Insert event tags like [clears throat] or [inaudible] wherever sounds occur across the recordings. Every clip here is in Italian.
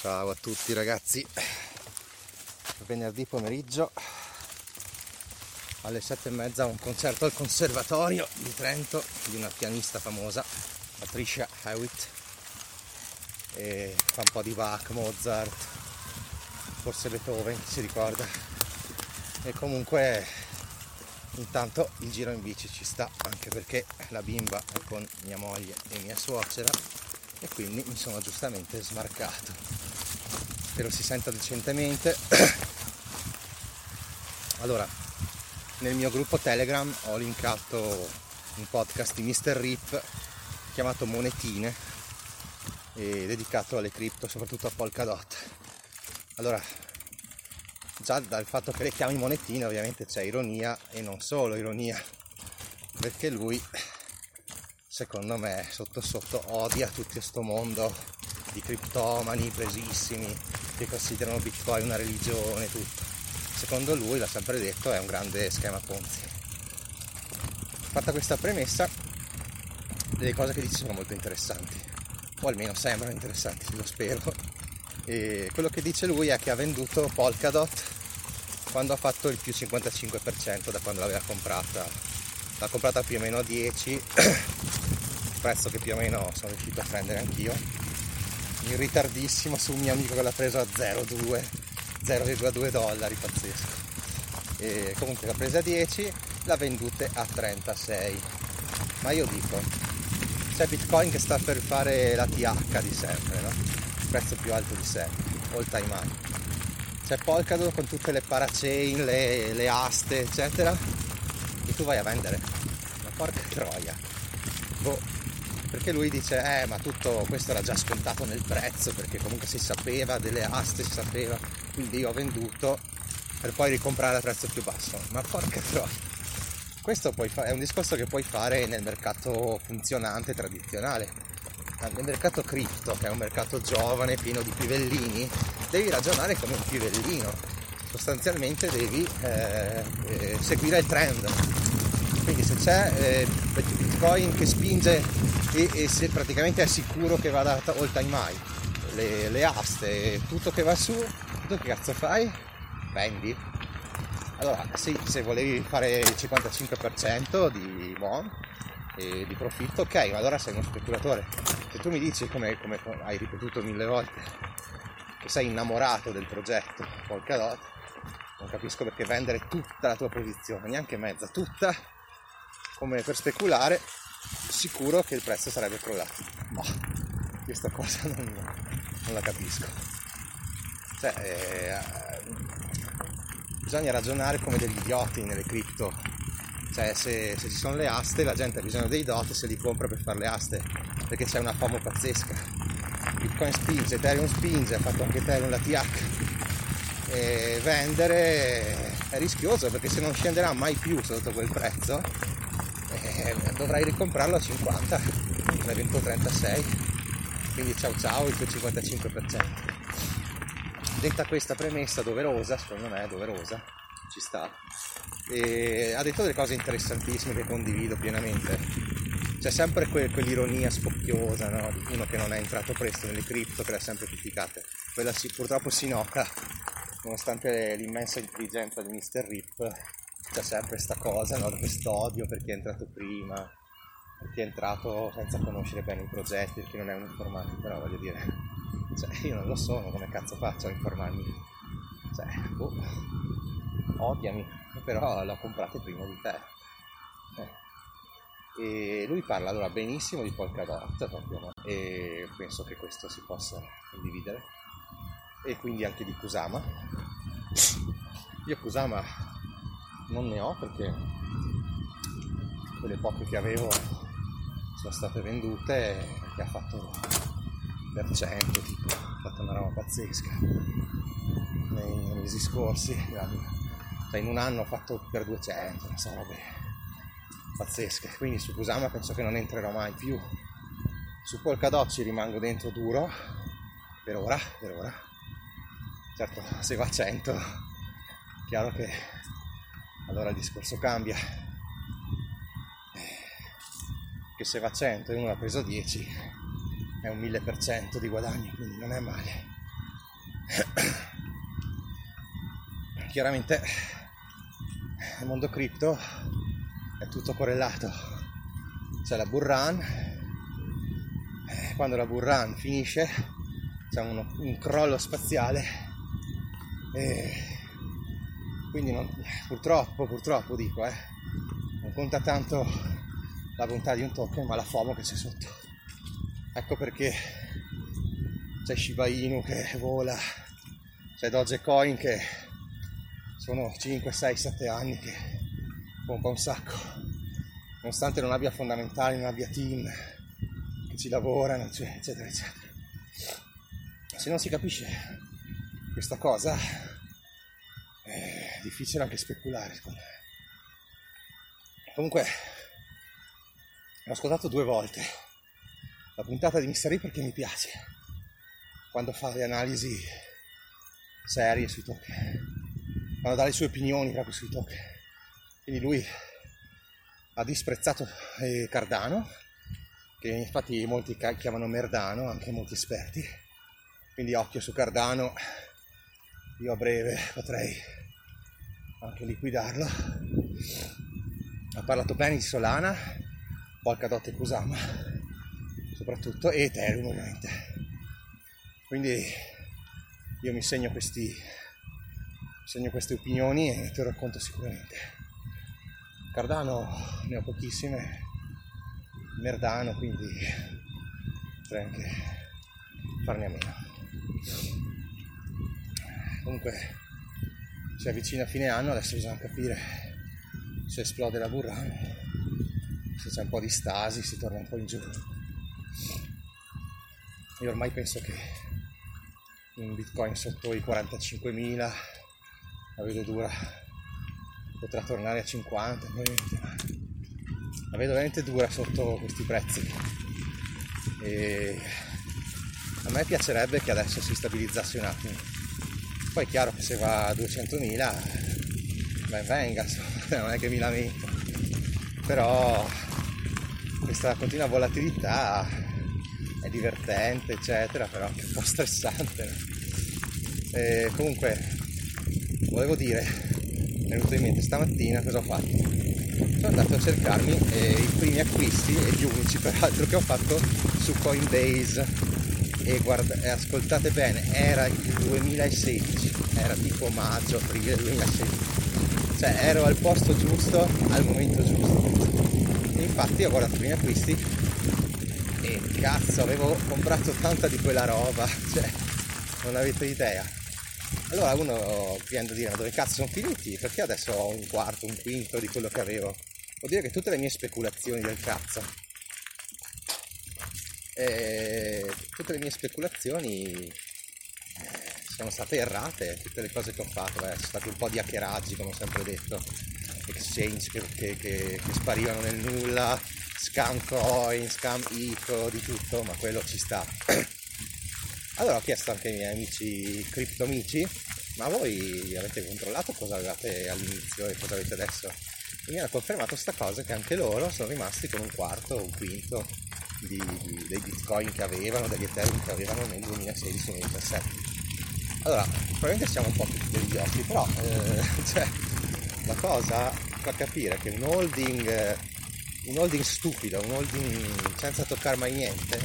Ciao a tutti ragazzi, venerdì pomeriggio alle sette e mezza un concerto al conservatorio di Trento di una pianista famosa, Patricia Hewitt, e fa un po' di Bach, Mozart, forse Beethoven, si ricorda. E comunque intanto il giro in bici ci sta, anche perché la bimba è con mia moglie e mia suocera e quindi mi sono giustamente smarcato spero si senta decentemente [clears throat] allora nel mio gruppo telegram ho linkato un podcast di Mr. Rip chiamato Monetine e dedicato alle cripto soprattutto a Polkadot allora già dal fatto che le chiami monetine ovviamente c'è ironia e non solo ironia perché lui secondo me sotto sotto odia tutto questo mondo di criptomani presissimi che considerano Bitcoin una religione tutto. Secondo lui, l'ha sempre detto, è un grande schema Ponzi. Fatta questa premessa, le cose che dice sono molto interessanti, o almeno sembrano interessanti, lo spero. E quello che dice lui è che ha venduto Polkadot quando ha fatto il più 55% da quando l'aveva comprata. L'ha comprata più o meno a 10, [clears throat] prezzo che più o meno sono riuscito a prendere anch'io in ritardissimo su un mio amico che l'ha preso a 0,2 0,2 dollari pazzesco. E comunque l'ha presa a 10 l'ha vendute a 36 ma io dico c'è bitcoin che sta per fare la TH di sempre no? il prezzo più alto di sempre all time high. C'è Polkadot con tutte le parachain le, le aste eccetera. E tu vai a vendere. Ma porca troia. Boh perché lui dice eh ma tutto questo era già scontato nel prezzo perché comunque si sapeva delle aste si sapeva quindi ho venduto per poi ricomprare a prezzo più basso. Ma porca troia. Questo fa- è un discorso che puoi fare nel mercato funzionante tradizionale. Nel mercato cripto che è un mercato giovane pieno di pivellini devi ragionare come un pivellino. Sostanzialmente devi eh, eh, seguire il trend quindi se c'è eh, Bitcoin che spinge e, e, se praticamente è sicuro che vada all time high, le, le aste, tutto che va su, tu che cazzo fai? Vendi. Allora sì, se volevi fare il 55% di buon e di profitto, ok, ma allora sei uno speculatore. Se tu mi dici, come, come hai ripetuto mille volte, che sei innamorato del progetto Polkadot, non capisco perché vendere tutta la tua posizione, neanche mezza, tutta come per speculare, sicuro che il prezzo sarebbe crollato. Ma questa cosa non, non la capisco. Cioè, eh, bisogna ragionare come degli idioti nelle cripto. Cioè, se, se, ci sono le aste, la gente ha bisogno dei dot se li compra per fare le aste, perché c'è una FOMO pazzesca. Bitcoin spinge, Ethereum spinge, ha fatto anche Ethereum la TH. E vendere è rischioso perché se non scenderà mai più sotto quel prezzo dovrai ricomprarlo a 50 ne venduto 36 quindi ciao ciao il tuo 55% detta questa premessa doverosa secondo me doverosa ci sta e ha detto delle cose interessantissime che condivido pienamente c'è sempre que- quell'ironia spocchiosa no? di uno che non è entrato presto nelle cripto che le ha sempre criticate quella si, purtroppo si nota nonostante l'immensa intelligenza di Mr. Rip c'è sempre questa cosa, no? questo odio per chi è entrato prima, per chi è entrato senza conoscere bene i progetti, per chi non è un informato, però voglio dire, Cioè, io non lo sono, come cazzo faccio a informarmi? Cioè, boh, odiami, però l'ho comprate prima di te. Eh. E lui parla allora benissimo di Polkadot proprio, e penso che questo si possa condividere. E quindi anche di Kusama. Io Kusama non ne ho perché quelle poche che avevo sono state vendute che ha fatto per cento tipo, ha fatto una roba pazzesca nei mesi scorsi, cioè in un anno ho fatto per 200, non so, robe pazzesche, quindi su Kusama penso che non entrerò mai più. Su Polkadot ci rimango dentro duro, per ora, per ora. Certo, se va a 100, chiaro che allora il discorso cambia. Che se va a 100 e uno ha preso 10, è un 1000% di guadagno, quindi non è male. [coughs] Chiaramente nel mondo cripto è tutto correlato. C'è la bull run, quando la bull run finisce c'è uno, un crollo spaziale e quindi non, [laughs] purtroppo, purtroppo dico, eh, non conta tanto la bontà di un token ma la FOMO che c'è sotto. Ecco perché c'è Shiba Inu che vola, c'è Dogecoin che sono 5, 6, 7 anni che pompa un sacco, nonostante non abbia fondamentali, non abbia team che ci lavorano, eccetera, eccetera. Se non si capisce questa cosa difficile anche speculare, secondo me. Comunque, ho ascoltato due volte la puntata di Mystery perché mi piace quando fa le analisi serie sui token, quando dà le sue opinioni proprio sui token. Quindi lui ha disprezzato eh, Cardano, che infatti molti chiamano Merdano, anche molti esperti. Quindi occhio su Cardano, io a breve potrei anche liquidarlo. Ha parlato bene di Solana, Polkadot e Kusama soprattutto e Ethereum ovviamente. Quindi io mi segno, questi, mi segno queste opinioni e te lo racconto sicuramente. Cardano ne ho pochissime, Merdano, quindi potrei anche farne a meno. Comunque si avvicina a fine anno, adesso bisogna capire se esplode la burrana, se c'è un po' di stasi, si torna un po' in giù. Io ormai penso che un bitcoin sotto i 45.000 la vedo dura, potrà tornare a 50 probabilmente, ma la vedo veramente dura sotto questi prezzi. E a me piacerebbe che adesso si stabilizzasse un attimo. Poi è chiaro che se va a 200.000, beh venga, [laughs] non è che mi lamento. Però questa continua volatilità è divertente, eccetera, però anche un po' stressante. E comunque, volevo dire, mi è venuto in mente stamattina cosa ho fatto. Sono andato a cercarmi eh, i primi acquisti e gli unici peraltro che ho fatto su Coinbase e, guarda, e ascoltate bene, era il 2016, era tipo maggio, aprile 2016, cioè ero al posto giusto al momento giusto. Infatti ho guardato i primi acquisti e cazzo avevo comprato tanta di quella roba, [laughs] cioè non avete idea. Allora uno viene a dire ma dove cazzo sono finiti? Perché adesso ho un quarto, un quinto di quello che avevo? Vuol dire che tutte le mie speculazioni del cazzo, e tutte le mie speculazioni eh, sono state errate, tutte le cose che ho fatto, eh, sono stati un po' di hackeraggi come ho sempre detto, exchange che, che, che, che sparivano nel nulla, scam coin, scam ICO, di tutto, ma quello ci sta. [clears throat] Allora ho chiesto anche ai miei amici criptomici, ma voi avete controllato cosa avevate all'inizio e cosa avete adesso? E mi hanno confermato questa cosa che anche loro sono rimasti con un quarto o un quinto di, di, dei bitcoin che avevano, degli ethereum che avevano nel 2016-2017. Allora, probabilmente siamo un po' tutti degli occhi, però eh, [laughs] cioè, la cosa fa capire che un holding un holding stupido, un holding senza toccare mai niente,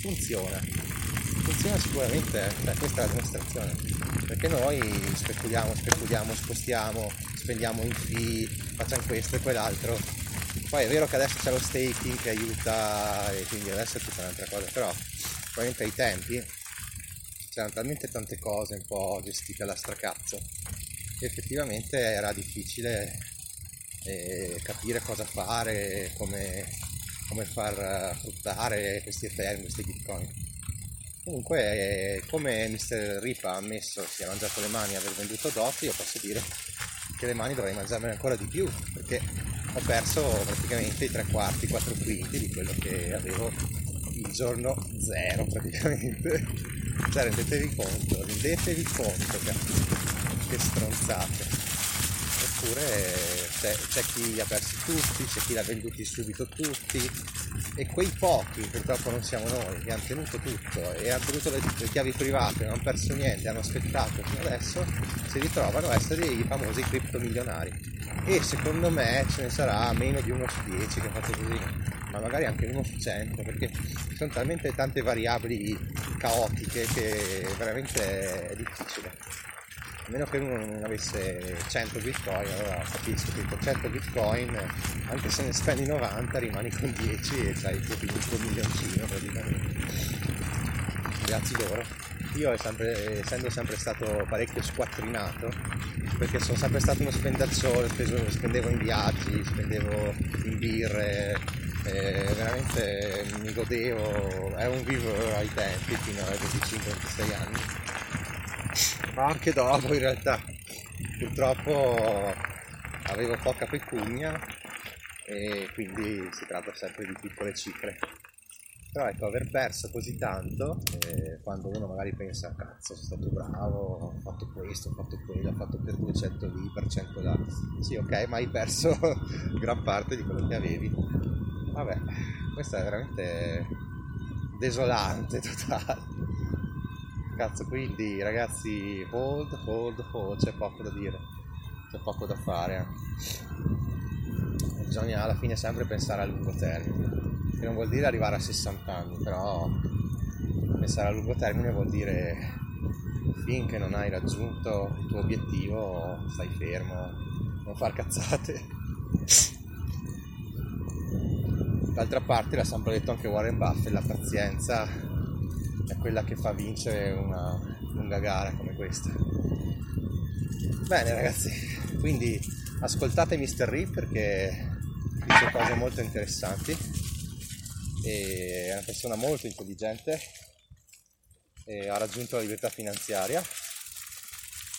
funziona. funziona sicuramente, cioè, questa è la dimostrazione, perché noi speculiamo, speculiamo, spostiamo, spendiamo in fee, facciamo questo e quell'altro. Poi è vero che adesso c'è lo staking che aiuta e quindi adesso è tutta un'altra cosa, però probabilmente ai tempi c'erano talmente tante cose un po' gestite alla stracazzo che effettivamente era difficile eh, capire cosa fare, come, come far fruttare questi Ethereum, questi Bitcoin. Comunque, eh, come Mr. Ripa ha ammesso, si è mangiato le mani e aver venduto DOT, io posso dire che le mani dovrei mangiarmene ancora di più, perché ho perso praticamente i tre quarti, quattro quinti di quello che avevo il giorno zero praticamente. Cioè rendetevi conto, rendetevi conto che stronzate oppure c'è, c'è, chi li ha persi tutti, c'è chi li ha venduti subito tutti e quei pochi, purtroppo non siamo noi, che hanno tenuto tutto e hanno tenuto le, le chiavi private, non hanno perso niente, hanno aspettato fino adesso, si ritrovano a essere i famosi criptomilionari. E secondo me ce ne sarà meno di uno su 10 che ha fatto così, ma magari anche uno su 100, perché ci sono talmente tante variabili caotiche che veramente è difficile meno che uno non avesse 100 bitcoin allora capisco che con 100 bitcoin anche se ne spendi 90 rimani con 10 e c'hai il tuo milioncino praticamente. Grazie loro io sempre, essendo sempre stato parecchio squattrinato perché sono sempre stato uno spendaccione speso, spendevo in viaggi spendevo in birre veramente mi godevo ero un vivo ai tempi fino ai 25-26 anni ma anche dopo in realtà. Purtroppo avevo poca pecugna e quindi si tratta sempre di piccole cifre. Però ecco aver perso così tanto eh, quando uno magari pensa cazzo sono stato bravo ho fatto questo ho fatto quello ho fatto per 200 lì per 100 là. Sì ok ma hai perso [laughs] gran parte di quello che avevi. Vabbè questo è veramente desolante totale Cazzo, quindi ragazzi, hold, hold, hold, c'è poco da dire, c'è poco da fare. Bisogna alla fine sempre pensare a lungo termine, che non vuol dire arrivare a 60 anni, però pensare a lungo termine vuol dire finché non hai raggiunto il tuo obiettivo stai fermo, non far cazzate. D'altra parte l'ha sempre detto anche Warren Buffett, la pazienza è quella che fa vincere una lunga gara come questa. Bene ragazzi, quindi ascoltate Mr. Rip perché dice cose molto interessanti è una persona molto intelligente ha raggiunto la libertà finanziaria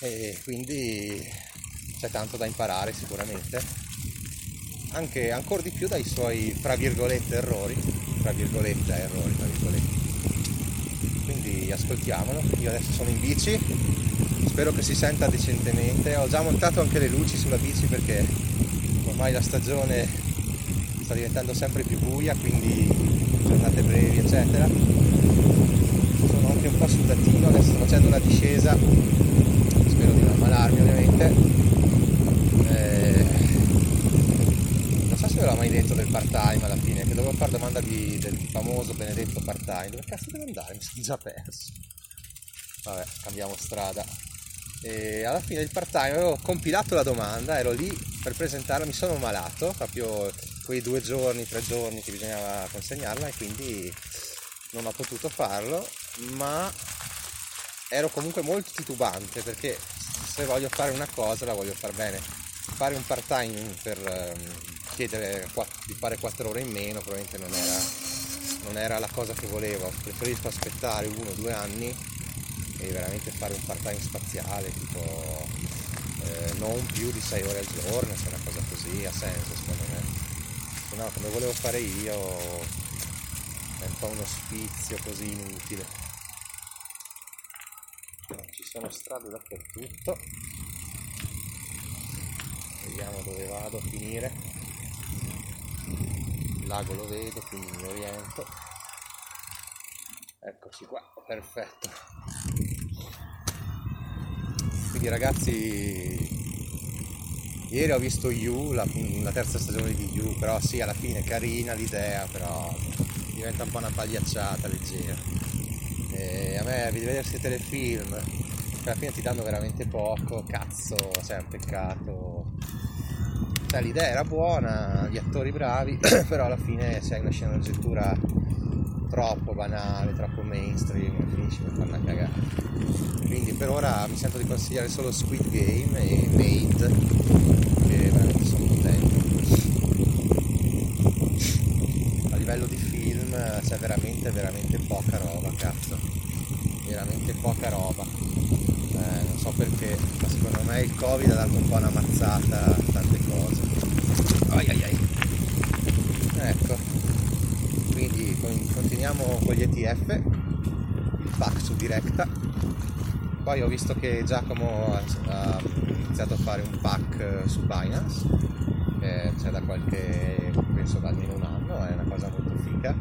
e quindi c'è tanto da imparare sicuramente anche ancora di più dai suoi tra virgolette errori tra virgolette errori tra virgolette ascoltiamolo. Io adesso sono in bici, spero che si senta decentemente. Ho già montato anche le luci sulla bici perché ormai la stagione sta diventando sempre più buia, quindi giornate brevi, eccetera. Sono anche un po' sudatino, adesso sto facendo una discesa, spero di non ammalarmi ovviamente. Eh, non so se ve l'ho mai detto del part time alla fine, che dovevo fare domanda di, del famoso benedetto part time. Dove cazzo devo andare? Mi sono già perso vabbè cambiamo strada e alla fine del part time avevo compilato la domanda ero lì per presentarla mi sono malato proprio quei due giorni tre giorni che bisognava consegnarla e quindi non ho potuto farlo ma ero comunque molto titubante perché se voglio fare una cosa la voglio fare bene fare un part time per ehm, chiedere di fare 4 ore in meno probabilmente non era, non era la cosa che volevo. Preferisco aspettare uno o due anni e veramente fare un part time spaziale tipo eh, non più di 6 ore al giorno se una cosa così ha senso secondo me. Se no come volevo fare io è un po' uno spizio così inutile. Ci sono strade dappertutto. Vediamo dove vado a finire lago lo vedo quindi mi oriento eccoci qua perfetto quindi ragazzi ieri ho visto You, la, la, terza stagione di You, però sì alla fine carina l'idea, però diventa un po' una pagliacciata leggera. E a me vedersi telefilm che alla fine ti danno veramente poco, cazzo, cioè è un peccato. Cioè l'idea era buona, gli attori bravi, [clears throat] però alla fine se hai una sceneggiatura troppo banale, troppo mainstream, finisci per farla cagare. Quindi per ora mi sento di consigliare solo Squid Game e Made, che veramente sono contenti. A livello di film c'è veramente, veramente poca roba, cazzo. Veramente poca roba. Eh, non so perché, ma secondo me il Covid ha dato un po' una mazzata. Ai ai ai. Ecco, quindi continuiamo con gli ETF, il pack su Directa. Poi ho visto che Giacomo ha iniziato a fare un pack su Binance, che c'è da qualche, penso da almeno un anno, è una cosa molto figa.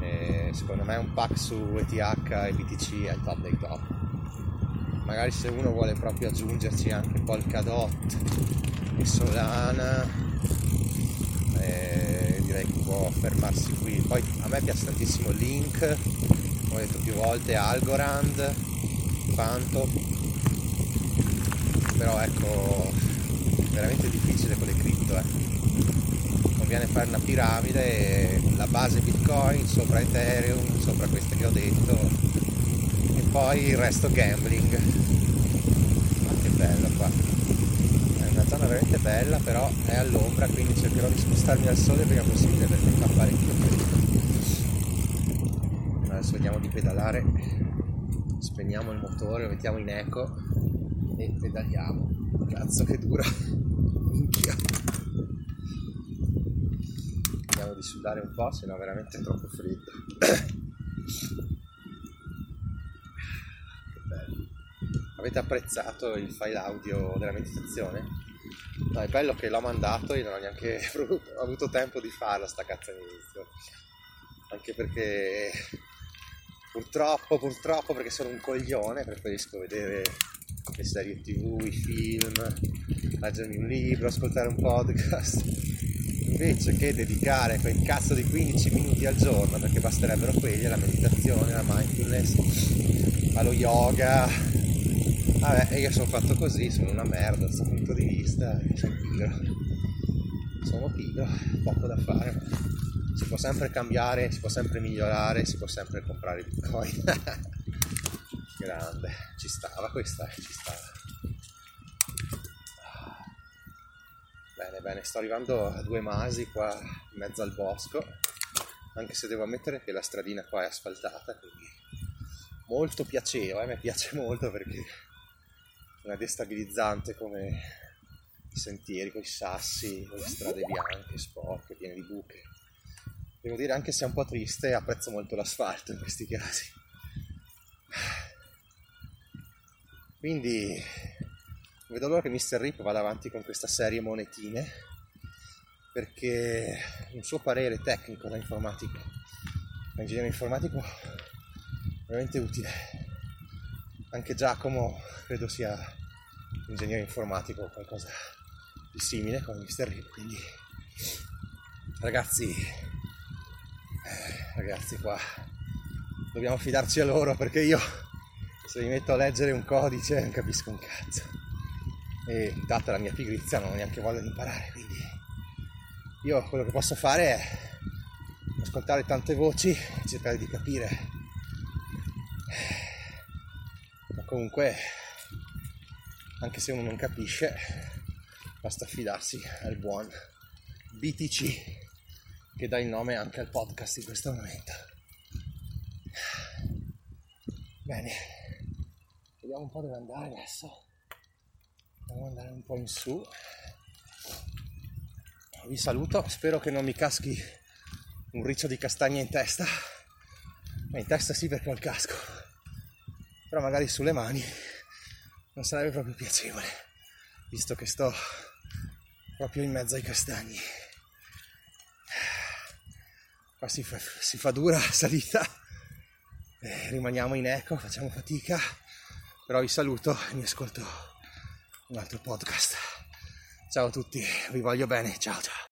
E secondo me un pack su ETH e BTC è il top dei top. Magari se uno vuole proprio aggiungerci anche Polkadot e Solana, eh, può fermarsi qui. Poi a me piace tantissimo Link, come ho detto più volte, Algorand, Fanto, però ecco, veramente difficile con le cripto. Eh. Conviene fare una piramide, la base Bitcoin, sopra Ethereum, sopra queste che ho detto, e poi il resto gambling. Ma che bello qua zona veramente bella però è all'ombra quindi cercherò di spostarmi al sole prima possibile perché fa parecchio freddo adesso vediamo di pedalare. Spegniamo il motore lo mettiamo in eco e pedaliamo. Cazzo che dura. Minchia. Vediamo di sudare un po' se no veramente è troppo freddo. Avete apprezzato il file audio della meditazione? No, è bello che l'ho mandato e non ho neanche [laughs] avuto tempo di farlo sta cazzo all'inizio. Anche perché purtroppo purtroppo perché sono un coglione preferisco vedere le serie tv, i film leggermi un libro, ascoltare un podcast. Invece che dedicare quel cazzo di 15 minuti al giorno perché basterebbero quelli alla meditazione, alla mindfulness allo yoga vabbè io sono fatto così sono una merda da questo punto di vista sono pigro. Sono pigro poco da fare. Si può sempre cambiare si può sempre migliorare si può sempre comprare bitcoin. [laughs] Grande ci stava questa ci stava. Bene bene sto arrivando a due masi qua in mezzo al bosco anche se devo ammettere che la stradina qua è asfaltata quindi molto piacevole, a me piace molto perché è destabilizzante come i sentieri con i sassi, con le strade bianche, sporche, piene di buche. Devo dire anche se è un po' triste, apprezzo molto l'asfalto in questi casi. Quindi vedo l'ora che Mr. Rip vada avanti con questa serie monetine perché un suo parere tecnico da informatico, da ingegnere informatico, è veramente utile. Anche Giacomo credo sia ingegnere informatico o qualcosa di simile come Mr. Rip, quindi ragazzi, eh, ragazzi qua dobbiamo fidarci a loro perché io se mi metto a leggere un codice non capisco un cazzo e data la mia pigrizia non ho neanche voglia di imparare quindi io quello che posso fare è ascoltare tante voci e cercare di capire ma comunque anche se uno non capisce basta affidarsi al buon BTC che dà il nome anche al podcast in questo momento. Bene vediamo un po' dove andare adesso. Andiamo andare un po' in su. Vi saluto spero che non mi caschi un riccio di castagna in testa. Ma in testa sì perché ho il casco però magari sulle mani non sarebbe proprio piacevole visto che sto proprio in mezzo ai castagni qua si fa, si fa dura salita eh, rimaniamo in eco facciamo fatica però vi saluto e mi ascolto un altro podcast. Ciao a tutti, vi voglio bene, ciao ciao.